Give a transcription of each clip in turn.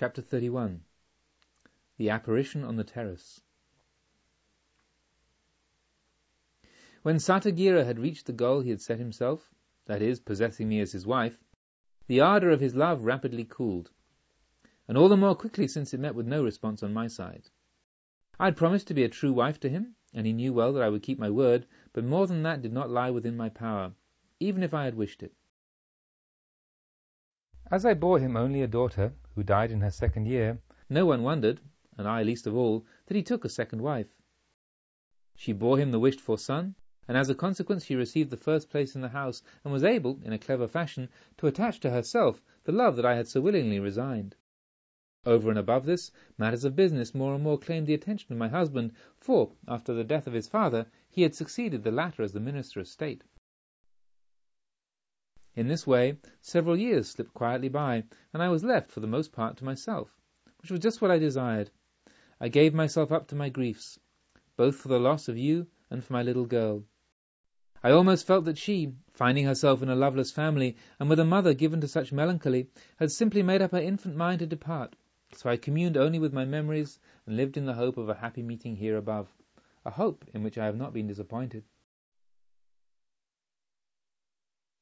Chapter 31 The Apparition on the Terrace When Satagira had reached the goal he had set himself, that is, possessing me as his wife, the ardour of his love rapidly cooled, and all the more quickly since it met with no response on my side. I had promised to be a true wife to him, and he knew well that I would keep my word, but more than that did not lie within my power, even if I had wished it. As I bore him only a daughter, who died in her second year, no one wondered, and I least of all, that he took a second wife. She bore him the wished for son, and as a consequence she received the first place in the house, and was able, in a clever fashion, to attach to herself the love that I had so willingly resigned. Over and above this, matters of business more and more claimed the attention of my husband, for, after the death of his father, he had succeeded the latter as the Minister of State. In this way, several years slipped quietly by, and I was left for the most part to myself, which was just what I desired. I gave myself up to my griefs, both for the loss of you and for my little girl. I almost felt that she, finding herself in a loveless family, and with a mother given to such melancholy, had simply made up her infant mind to depart. So I communed only with my memories, and lived in the hope of a happy meeting here above, a hope in which I have not been disappointed.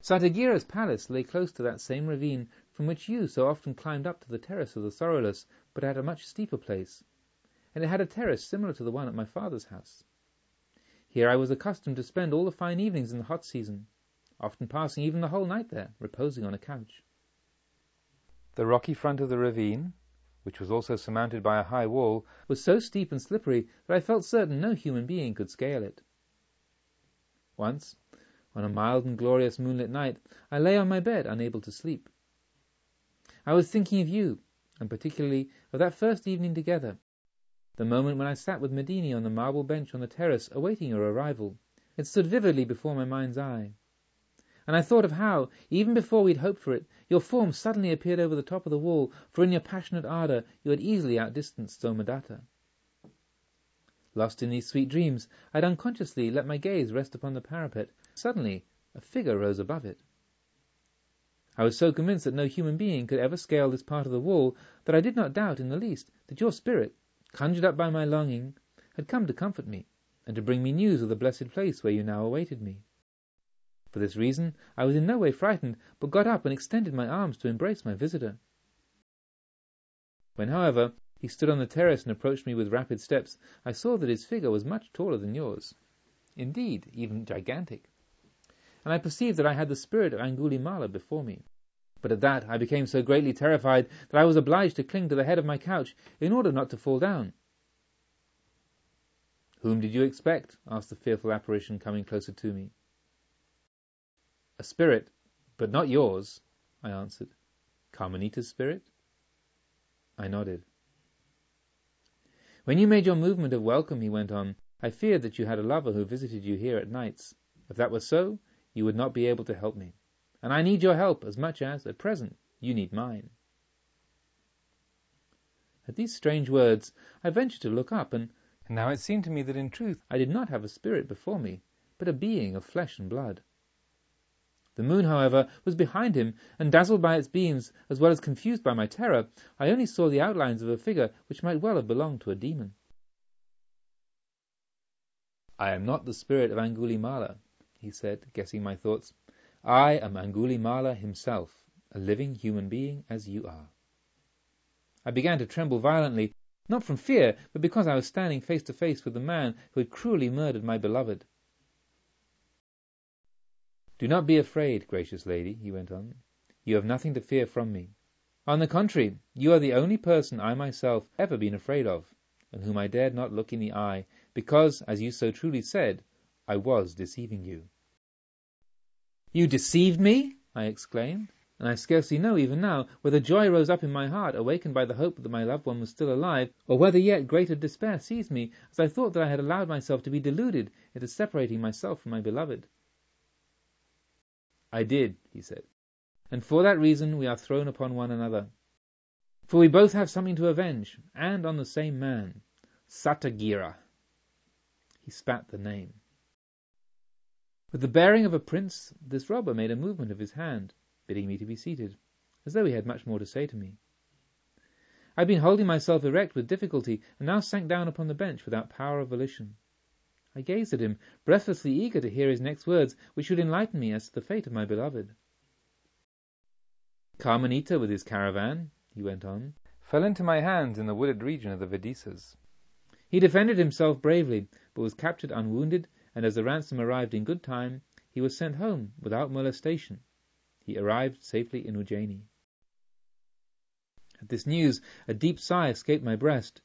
Satagira's palace lay close to that same ravine from which you so often climbed up to the terrace of the Sorrowless, but at a much steeper place, and it had a terrace similar to the one at my father's house. Here I was accustomed to spend all the fine evenings in the hot season, often passing even the whole night there, reposing on a couch. The rocky front of the ravine, which was also surmounted by a high wall, was so steep and slippery that I felt certain no human being could scale it. Once, on a mild and glorious moonlit night, I lay on my bed, unable to sleep. I was thinking of you, and particularly of that first evening together, the moment when I sat with Medini on the marble bench on the terrace, awaiting your arrival. It stood vividly before my mind's eye. And I thought of how, even before we'd hoped for it, your form suddenly appeared over the top of the wall, for in your passionate ardour you had easily outdistanced Somadatta. Lost in these sweet dreams, I had unconsciously let my gaze rest upon the parapet. Suddenly, a figure rose above it. I was so convinced that no human being could ever scale this part of the wall that I did not doubt in the least that your spirit, conjured up by my longing, had come to comfort me, and to bring me news of the blessed place where you now awaited me. For this reason I was in no way frightened, but got up and extended my arms to embrace my visitor. When, however, he stood on the terrace and approached me with rapid steps, I saw that his figure was much taller than yours, indeed, even gigantic, and I perceived that I had the spirit of Angulimala before me. But at that I became so greatly terrified that I was obliged to cling to the head of my couch in order not to fall down. Whom did you expect? asked the fearful apparition, coming closer to me. A spirit, but not yours, I answered. Kamanita's spirit? I nodded. When you made your movement of welcome, he went on, I feared that you had a lover who visited you here at nights. If that were so, you would not be able to help me. And I need your help as much as, at present, you need mine. At these strange words, I ventured to look up, and now it seemed to me that in truth I did not have a spirit before me, but a being of flesh and blood. The moon, however, was behind him, and dazzled by its beams, as well as confused by my terror, I only saw the outlines of a figure which might well have belonged to a demon. I am not the spirit of Angulimala, he said, guessing my thoughts. I am Angulimala himself, a living human being as you are. I began to tremble violently, not from fear, but because I was standing face to face with the man who had cruelly murdered my beloved. Do not be afraid, gracious lady, he went on. You have nothing to fear from me. On the contrary, you are the only person I myself ever been afraid of, and whom I dared not look in the eye, because, as you so truly said, I was deceiving you. You deceived me? I exclaimed, and I scarcely know even now whether joy rose up in my heart, awakened by the hope that my loved one was still alive, or whether yet greater despair seized me as I thought that I had allowed myself to be deluded into separating myself from my beloved. I did, he said, and for that reason we are thrown upon one another. For we both have something to avenge, and on the same man, Satagira. He spat the name. With the bearing of a prince, this robber made a movement of his hand, bidding me to be seated, as though he had much more to say to me. I had been holding myself erect with difficulty, and now sank down upon the bench without power of volition. I gazed at him, breathlessly eager to hear his next words, which should enlighten me as to the fate of my beloved. Kamanita with his caravan, he went on, fell into my hands in the wooded region of the Vedisas. He defended himself bravely, but was captured unwounded, and as the ransom arrived in good time, he was sent home without molestation. He arrived safely in Ujjaini. At this news a deep sigh escaped my breast.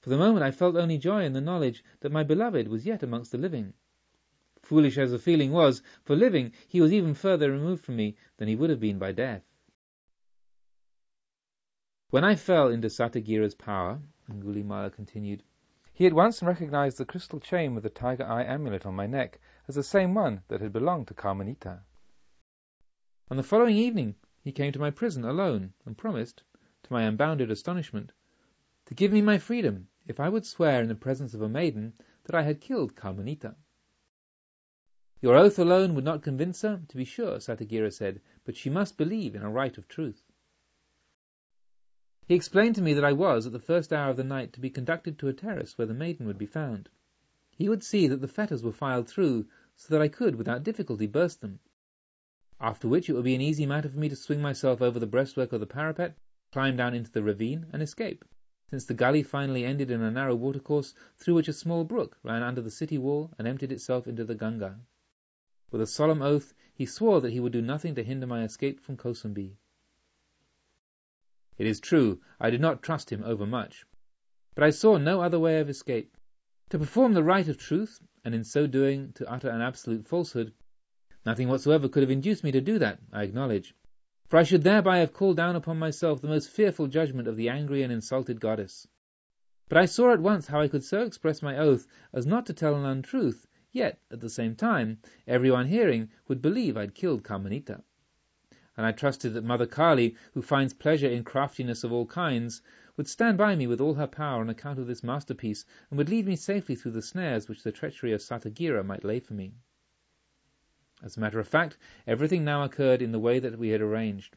For the moment I felt only joy in the knowledge that my beloved was yet amongst the living. Foolish as the feeling was, for living he was even further removed from me than he would have been by death. When I fell into Satagira's power, Angulimala continued, he at once recognized the crystal chain with the tiger eye amulet on my neck as the same one that had belonged to Kamanita. On the following evening he came to my prison alone and promised, to my unbounded astonishment, to give me my freedom if I would swear in the presence of a maiden that I had killed Kamanita. Your oath alone would not convince her, to be sure, Satagira said, but she must believe in a rite of truth. He explained to me that I was, at the first hour of the night, to be conducted to a terrace where the maiden would be found. He would see that the fetters were filed through, so that I could, without difficulty, burst them. After which it would be an easy matter for me to swing myself over the breastwork of the parapet, climb down into the ravine, and escape, since the gully finally ended in a narrow watercourse through which a small brook ran under the city wall and emptied itself into the Ganga. With a solemn oath, he swore that he would do nothing to hinder my escape from Kosambi. It is true, I did not trust him overmuch, but I saw no other way of escape. To perform the rite of truth, and in so doing to utter an absolute falsehood, nothing whatsoever could have induced me to do that, I acknowledge, for I should thereby have called down upon myself the most fearful judgment of the angry and insulted goddess. But I saw at once how I could so express my oath as not to tell an untruth, yet, at the same time, every one hearing would believe I'd killed Kamanita and I trusted that Mother Kali, who finds pleasure in craftiness of all kinds, would stand by me with all her power on account of this masterpiece, and would lead me safely through the snares which the treachery of Satagira might lay for me. As a matter of fact, everything now occurred in the way that we had arranged.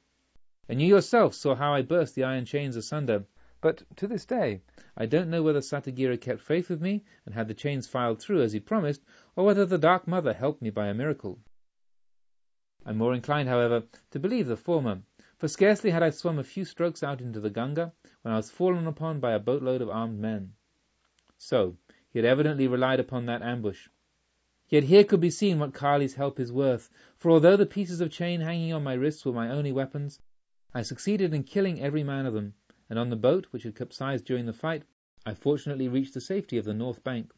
And you yourself saw how I burst the iron chains asunder, but to this day I don't know whether Satagira kept faith with me and had the chains filed through as he promised, or whether the Dark Mother helped me by a miracle. I am more inclined, however, to believe the former, for scarcely had I swum a few strokes out into the Ganga when I was fallen upon by a boatload of armed men. So he had evidently relied upon that ambush. Yet here could be seen what Kali's help is worth, for although the pieces of chain hanging on my wrists were my only weapons, I succeeded in killing every man of them, and on the boat, which had capsized during the fight, I fortunately reached the safety of the north bank,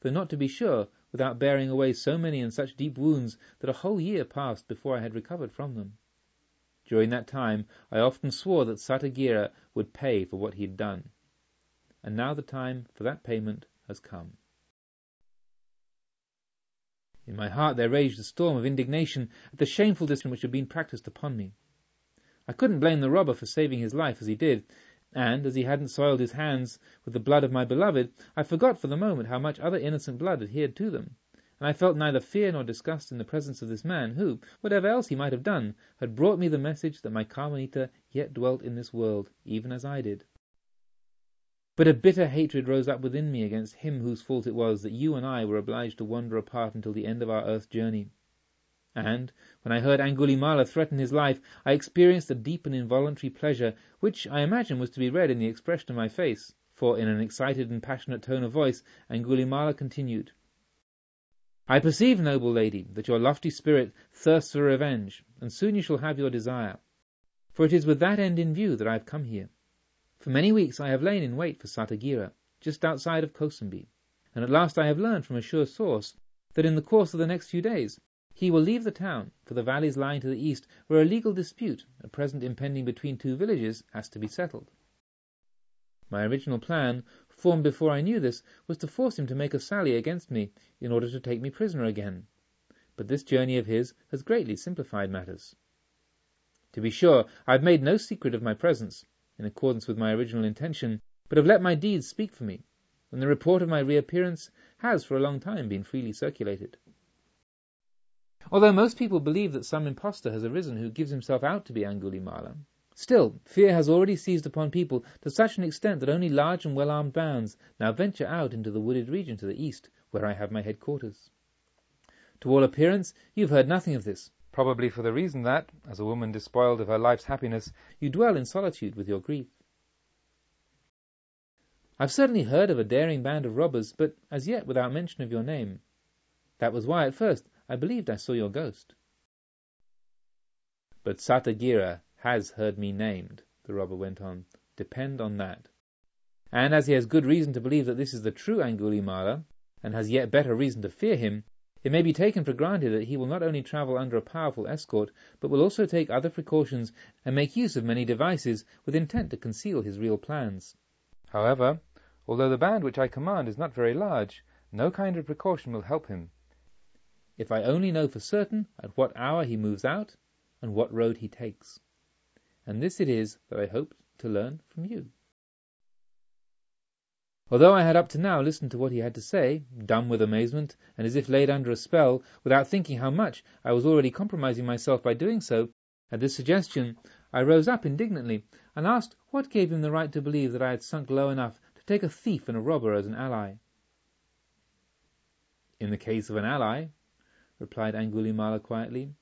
though not to be sure without bearing away so many and such deep wounds that a whole year passed before I had recovered from them. During that time I often swore that Satagira would pay for what he had done. And now the time for that payment has come. In my heart there raged a storm of indignation at the shameful discipline which had been practised upon me. I couldn't blame the robber for saving his life as he did, and, as he hadn't soiled his hands with the blood of my beloved, I forgot for the moment how much other innocent blood adhered to them, and I felt neither fear nor disgust in the presence of this man, who, whatever else he might have done, had brought me the message that my Kamanita yet dwelt in this world, even as I did. But a bitter hatred rose up within me against him whose fault it was that you and I were obliged to wander apart until the end of our earth journey. And, when I heard Angulimala threaten his life, I experienced a deep and involuntary pleasure, which I imagine was to be read in the expression of my face, for in an excited and passionate tone of voice Angulimala continued, I perceive, noble lady, that your lofty spirit thirsts for revenge, and soon you shall have your desire. For it is with that end in view that I have come here. For many weeks I have lain in wait for Satagira, just outside of Kosambi, and at last I have learned from a sure source that in the course of the next few days he will leave the town for the valleys lying to the east, where a legal dispute, at present impending between two villages, has to be settled. My original plan, formed before I knew this, was to force him to make a sally against me, in order to take me prisoner again. But this journey of his has greatly simplified matters. To be sure, I have made no secret of my presence, in accordance with my original intention, but have let my deeds speak for me, and the report of my reappearance has for a long time been freely circulated. Although most people believe that some impostor has arisen who gives himself out to be Angulimala, Still, fear has already seized upon people to such an extent that only large and well-armed bands now venture out into the wooded region to the east, where I have my headquarters. To all appearance, you have heard nothing of this, probably for the reason that, as a woman despoiled of her life's happiness, you dwell in solitude with your grief. I've certainly heard of a daring band of robbers, but as yet without mention of your name. That was why, at first, I believed I saw your ghost. But Satagira has heard me named, the robber went on. Depend on that. And as he has good reason to believe that this is the true Angulimala, and has yet better reason to fear him, it may be taken for granted that he will not only travel under a powerful escort, but will also take other precautions and make use of many devices with intent to conceal his real plans. However, although the band which I command is not very large, no kind of precaution will help him. If I only know for certain at what hour he moves out, and what road he takes and this it is that I hoped to learn from you. Although I had up to now listened to what he had to say, dumb with amazement, and as if laid under a spell, without thinking how much I was already compromising myself by doing so, at this suggestion I rose up indignantly, and asked what gave him the right to believe that I had sunk low enough to take a thief and a robber as an ally. In the case of an ally, replied Angulimala quietly,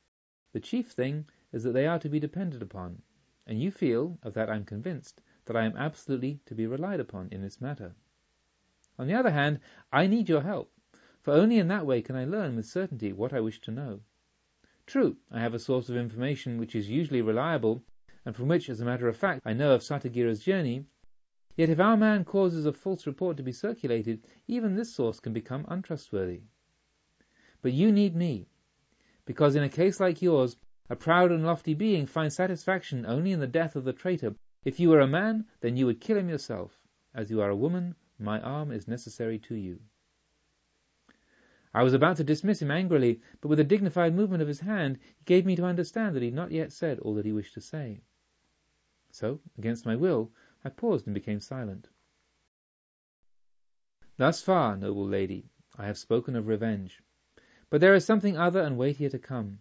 the chief thing is that they are to be depended upon and you feel, of that I am convinced, that I am absolutely to be relied upon in this matter. On the other hand, I need your help, for only in that way can I learn with certainty what I wish to know. True, I have a source of information which is usually reliable, and from which, as a matter of fact, I know of Satagira's journey, yet if our man causes a false report to be circulated, even this source can become untrustworthy. But you need me, because in a case like yours, a proud and lofty being finds satisfaction only in the death of the traitor. If you were a man, then you would kill him yourself. As you are a woman, my arm is necessary to you. I was about to dismiss him angrily, but with a dignified movement of his hand he gave me to understand that he had not yet said all that he wished to say. So, against my will, I paused and became silent. Thus far, noble lady, I have spoken of revenge, but there is something other and weightier to come.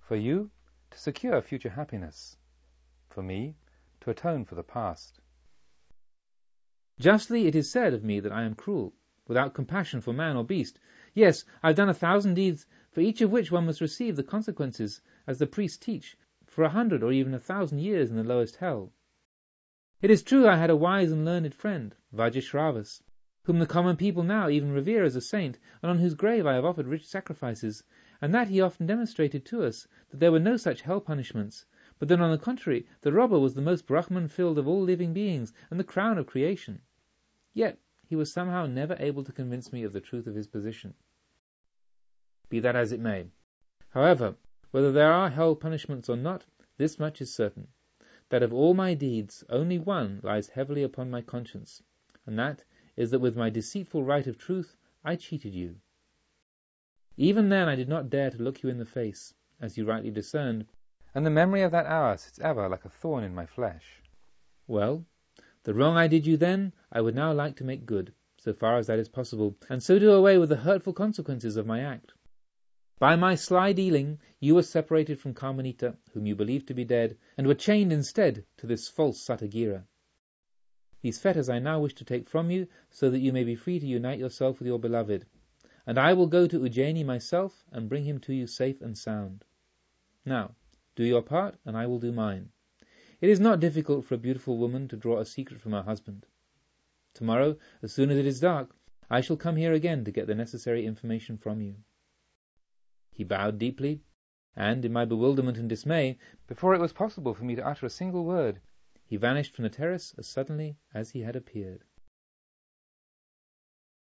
For you, to secure future happiness. For me, to atone for the past. Justly it is said of me that I am cruel, without compassion for man or beast. Yes, I have done a thousand deeds, for each of which one must receive the consequences, as the priests teach, for a hundred or even a thousand years in the lowest hell. It is true I had a wise and learned friend, Vajishravas, whom the common people now even revere as a saint, and on whose grave I have offered rich sacrifices, and that he often demonstrated to us that there were no such hell punishments, but that on the contrary the robber was the most Brahman filled of all living beings, and the crown of creation. Yet he was somehow never able to convince me of the truth of his position. Be that as it may. However, whether there are hell punishments or not, this much is certain, that of all my deeds only one lies heavily upon my conscience, and that is that with my deceitful rite of truth I cheated you. Even then I did not dare to look you in the face, as you rightly discerned, and the memory of that hour sits ever like a thorn in my flesh. Well, the wrong I did you then I would now like to make good, so far as that is possible, and so do away with the hurtful consequences of my act. By my sly dealing you were separated from Kamanita, whom you believed to be dead, and were chained instead to this false Satagira. These fetters I now wish to take from you, so that you may be free to unite yourself with your beloved, and I will go to Ujjaini myself and bring him to you safe and sound. Now, do your part, and I will do mine. It is not difficult for a beautiful woman to draw a secret from her husband. Tomorrow, as soon as it is dark, I shall come here again to get the necessary information from you. He bowed deeply, and, in my bewilderment and dismay, before it was possible for me to utter a single word, he vanished from the terrace as suddenly as he had appeared.